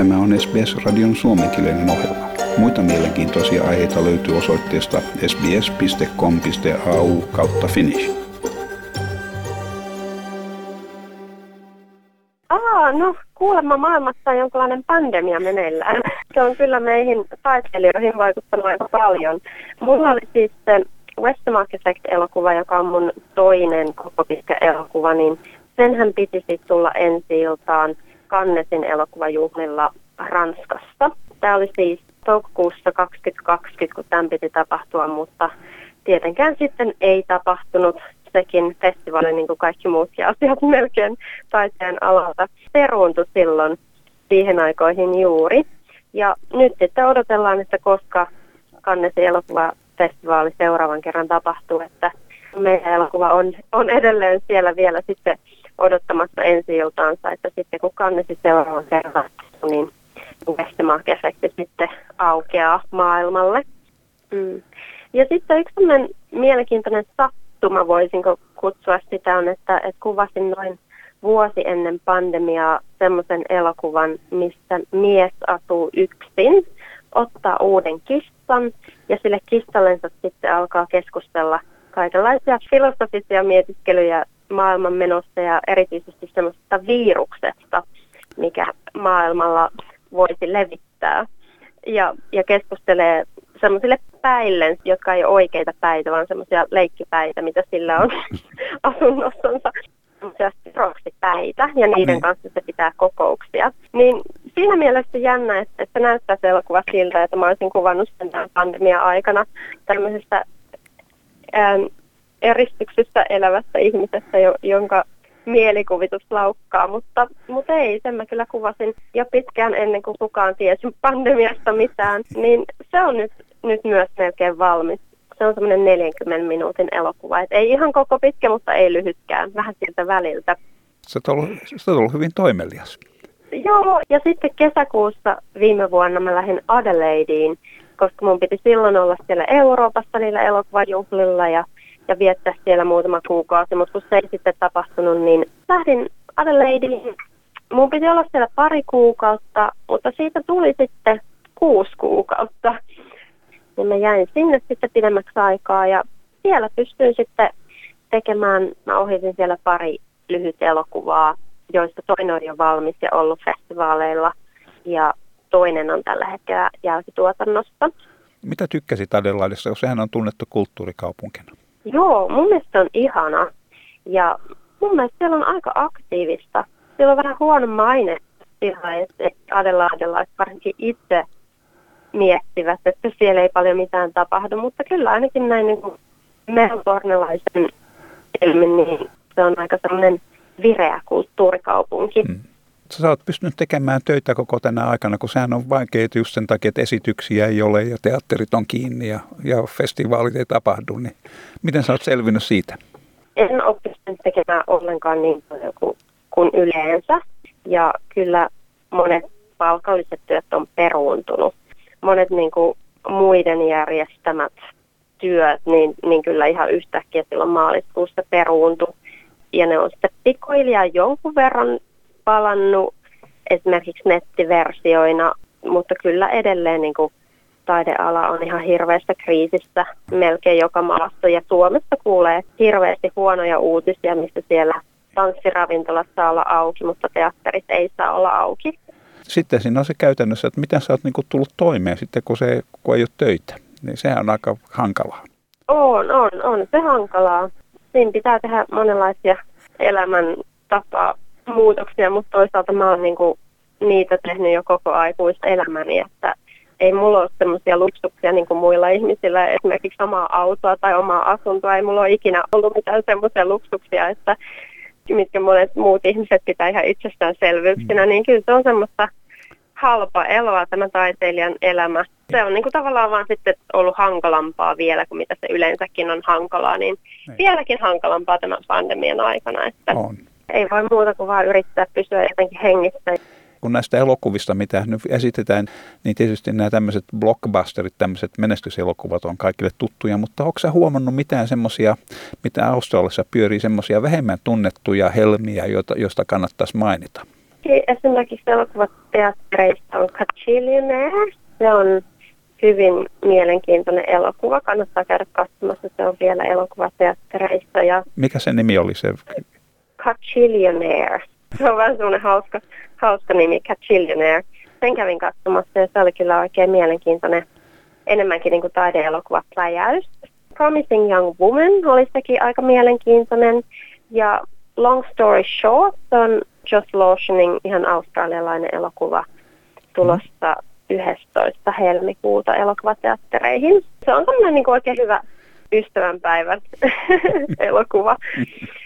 Tämä on SBS-radion suomenkielinen ohjelma. Muita mielenkiintoisia aiheita löytyy osoitteesta sbs.com.au kautta finnish. Aa, no kuulemma maailmassa on jonkinlainen pandemia meneillään. Se on kyllä meihin taiteilijoihin vaikuttanut aika paljon. Mulla oli siis se Westmark Effect-elokuva, joka on mun toinen koko pitkä elokuva, niin senhän piti sitten tulla ensi iltaan Cannesin elokuvajuhlilla Ranskassa. Tämä oli siis toukokuussa 2020, kun tämän piti tapahtua, mutta tietenkään sitten ei tapahtunut. Sekin festivaali, niin kuin kaikki muutkin asiat melkein taiteen alalta, peruuntui silloin siihen aikoihin juuri. Ja nyt sitten odotellaan, että koska Cannesin elokuvafestivaali seuraavan kerran tapahtuu, että meidän elokuva on, on edelleen siellä vielä sitten odottamassa ensi iltaansa, että sitten kun kannesi seuraavan kerran, niin Westmark-efekti sitten aukeaa maailmalle. Mm. Ja sitten yksi mielenkiintoinen sattuma, voisinko kutsua sitä, on, että, että kuvasin noin vuosi ennen pandemiaa semmoisen elokuvan, missä mies asuu yksin, ottaa uuden kissan ja sille kistallensa sitten alkaa keskustella kaikenlaisia filosofisia mietiskelyjä maailman menossa ja erityisesti semmoisesta viruksesta, mikä maailmalla voisi levittää. Ja, ja keskustelee semmoisille päille, jotka ei ole oikeita päitä, vaan semmoisia leikkipäitä, mitä sillä on asunnossansa. Semmoisia päitä ja niiden niin. kanssa se pitää kokouksia. Niin siinä mielessä jännä, että, että näyttää se elokuva siltä, että mä olisin kuvannut sen pandemia-aikana tämmöisestä ähm, eristyksessä elävästä ihmisestä, jonka mielikuvitus laukkaa, mutta, mutta ei, sen mä kyllä kuvasin jo pitkään ennen kuin kukaan tiesi pandemiasta mitään, niin se on nyt, nyt myös melkein valmis. Se on semmoinen 40 minuutin elokuva, et ei ihan koko pitkä, mutta ei lyhytkään, vähän siltä väliltä. Se on ollut, se on ollut hyvin toimelias. Joo, ja sitten kesäkuussa viime vuonna mä lähdin Adelaideen, koska mun piti silloin olla siellä Euroopassa niillä elokuvajuhlilla ja ja viettää siellä muutama kuukausi, mutta kun se ei sitten tapahtunut, niin lähdin Adelaideen. Mun piti olla siellä pari kuukautta, mutta siitä tuli sitten kuusi kuukautta. Niin mä jäin sinne sitten pidemmäksi aikaa ja siellä pystyin sitten tekemään, mä ohitin siellä pari lyhyt elokuvaa, joista toinen on jo valmis ja ollut festivaaleilla ja toinen on tällä hetkellä jälkituotannossa. Mitä tykkäsit Adelaidessa, jos sehän on tunnettu kulttuurikaupunkina? Joo, mun mielestä on ihana. Ja mun mielestä siellä on aika aktiivista. Siellä on vähän huono maine sillä, että adelaidelaiset varsinkin itse miettivät, että siellä ei paljon mitään tapahdu, mutta kyllä ainakin näin niin kuin melbournelaisen ilmin, niin se on aika sellainen vireä kulttuurikaupunki. Hmm. Sä oot pystynyt tekemään töitä koko tänä aikana, kun sehän on vaikeaa just sen takia, että esityksiä ei ole ja teatterit on kiinni ja, ja festivaalit ei tapahdu. Niin miten sä oot selvinnyt siitä? En ole pystynyt tekemään ollenkaan niin paljon kuin, kuin yleensä. Ja kyllä monet palkalliset työt on peruuntunut. Monet niin kuin, muiden järjestämät työt, niin, niin kyllä ihan yhtäkkiä silloin maaliskuussa peruuntu. Ja ne on sitten pikkuhiljaa jonkun verran palannut esimerkiksi nettiversioina, mutta kyllä edelleen niin kuin taideala on ihan hirveässä kriisissä melkein joka maassa ja Suomessa kuulee hirveästi huonoja uutisia, missä siellä tanssiravintolat saa olla auki, mutta teatterit ei saa olla auki. Sitten siinä on se käytännössä, että miten sä oot niin tullut toimeen sitten, kun, se, kun ei ole töitä. Niin sehän on aika hankalaa. On, on, on se hankalaa. Siinä pitää tehdä monenlaisia elämän tapaa muutoksia, mutta toisaalta mä oon niinku niitä tehnyt jo koko aikuista elämäni, että ei mulla ole semmoisia luksuksia niin kuin muilla ihmisillä, esimerkiksi omaa autoa tai omaa asuntoa, ei mulla ole ikinä ollut mitään semmoisia luksuksia, että mitkä monet muut ihmiset pitää ihan itsestäänselvyyksinä, mm. niin kyllä se on semmoista halpa eloa tämä taiteilijan elämä. Se on niin kuin tavallaan vaan sitten ollut hankalampaa vielä kuin mitä se yleensäkin on hankalaa, niin ei. vieläkin hankalampaa tämän pandemian aikana. Että on ei voi muuta kuin vaan yrittää pysyä jotenkin hengissä. Kun näistä elokuvista, mitä nyt esitetään, niin tietysti nämä tämmöiset blockbusterit, tämmöiset menestyselokuvat on kaikille tuttuja, mutta onko sä huomannut mitään semmoisia, mitä Australiassa pyörii, semmoisia vähemmän tunnettuja helmiä, joita, joista kannattaisi mainita? esimerkiksi elokuvateattereista on Cachillionaire. Se on hyvin mielenkiintoinen elokuva. Kannattaa käydä katsomassa. Se on vielä elokuvateattereissa. Ja Mikä se nimi oli se? Cachillionaire. Se on vähän semmoinen hauska, hauska nimi, Cachillionaire. Sen kävin katsomassa ja se oli kyllä oikein mielenkiintoinen. Enemmänkin niin kuin taideelokuva pläjäys. Promising Young Woman oli sekin aika mielenkiintoinen. Ja Long Story Short on Josh Lawsonin ihan australialainen elokuva tulossa 11. helmikuuta elokuvateattereihin. Se on tämmöinen niin oikein hyvä ystävänpäivän elokuva.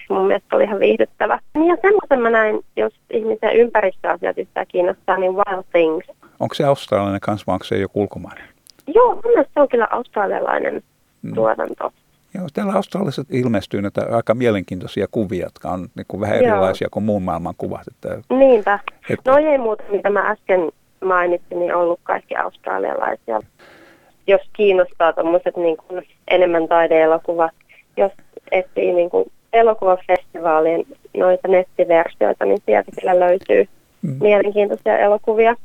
Mun mielestä oli ihan viihdyttävä. Ja semmoisen mä näin, jos ihmisen ympäristöasiat yhtään kiinnostaa, niin Wild Things. Onko se australialainen kanssa vai onko se joku ulkomainen? Joo, mun mielestä se on kyllä australialainen mm. tuotanto. Joo, täällä Australiassa ilmestyy näitä aika mielenkiintoisia kuvia, jotka on niin kuin vähän erilaisia Joo. kuin muun maailman kuvat. Että, Niinpä. Että... No ei muuta, mitä mä äsken mainitsin, niin ollut kaikki australialaisia. Jos kiinnostaa tuommoiset niin kuin enemmän taideelokuvat, jos etsii niin kuin elokuvafestivaalien noita nettiversioita, niin sieltä kyllä löytyy mm. mielenkiintoisia elokuvia.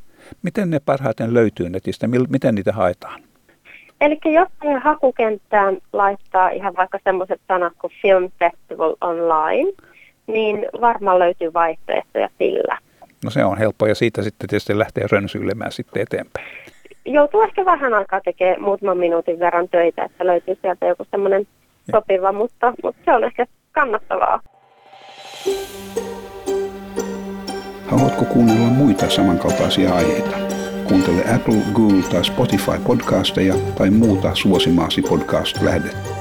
Miten ne parhaiten löytyy netistä? Miten niitä haetaan? Eli jos hakukenttään laittaa ihan vaikka semmoiset sanat kuin Film Festival Online, niin varmaan löytyy vaihtoehtoja sillä. No se on helppo ja siitä sitten tietysti lähtee rönsyilemään sitten eteenpäin. Joutuu ehkä vähän aikaa tekemään muutaman minuutin verran töitä, että löytyy sieltä joku semmoinen sopiva, mutta, mutta se on ehkä kannattavaa. Haluatko kuunnella muita samankaltaisia aiheita? Kuuntele Apple, Google tai Spotify podcasteja tai muuta suosimaasi podcast-lähdettä.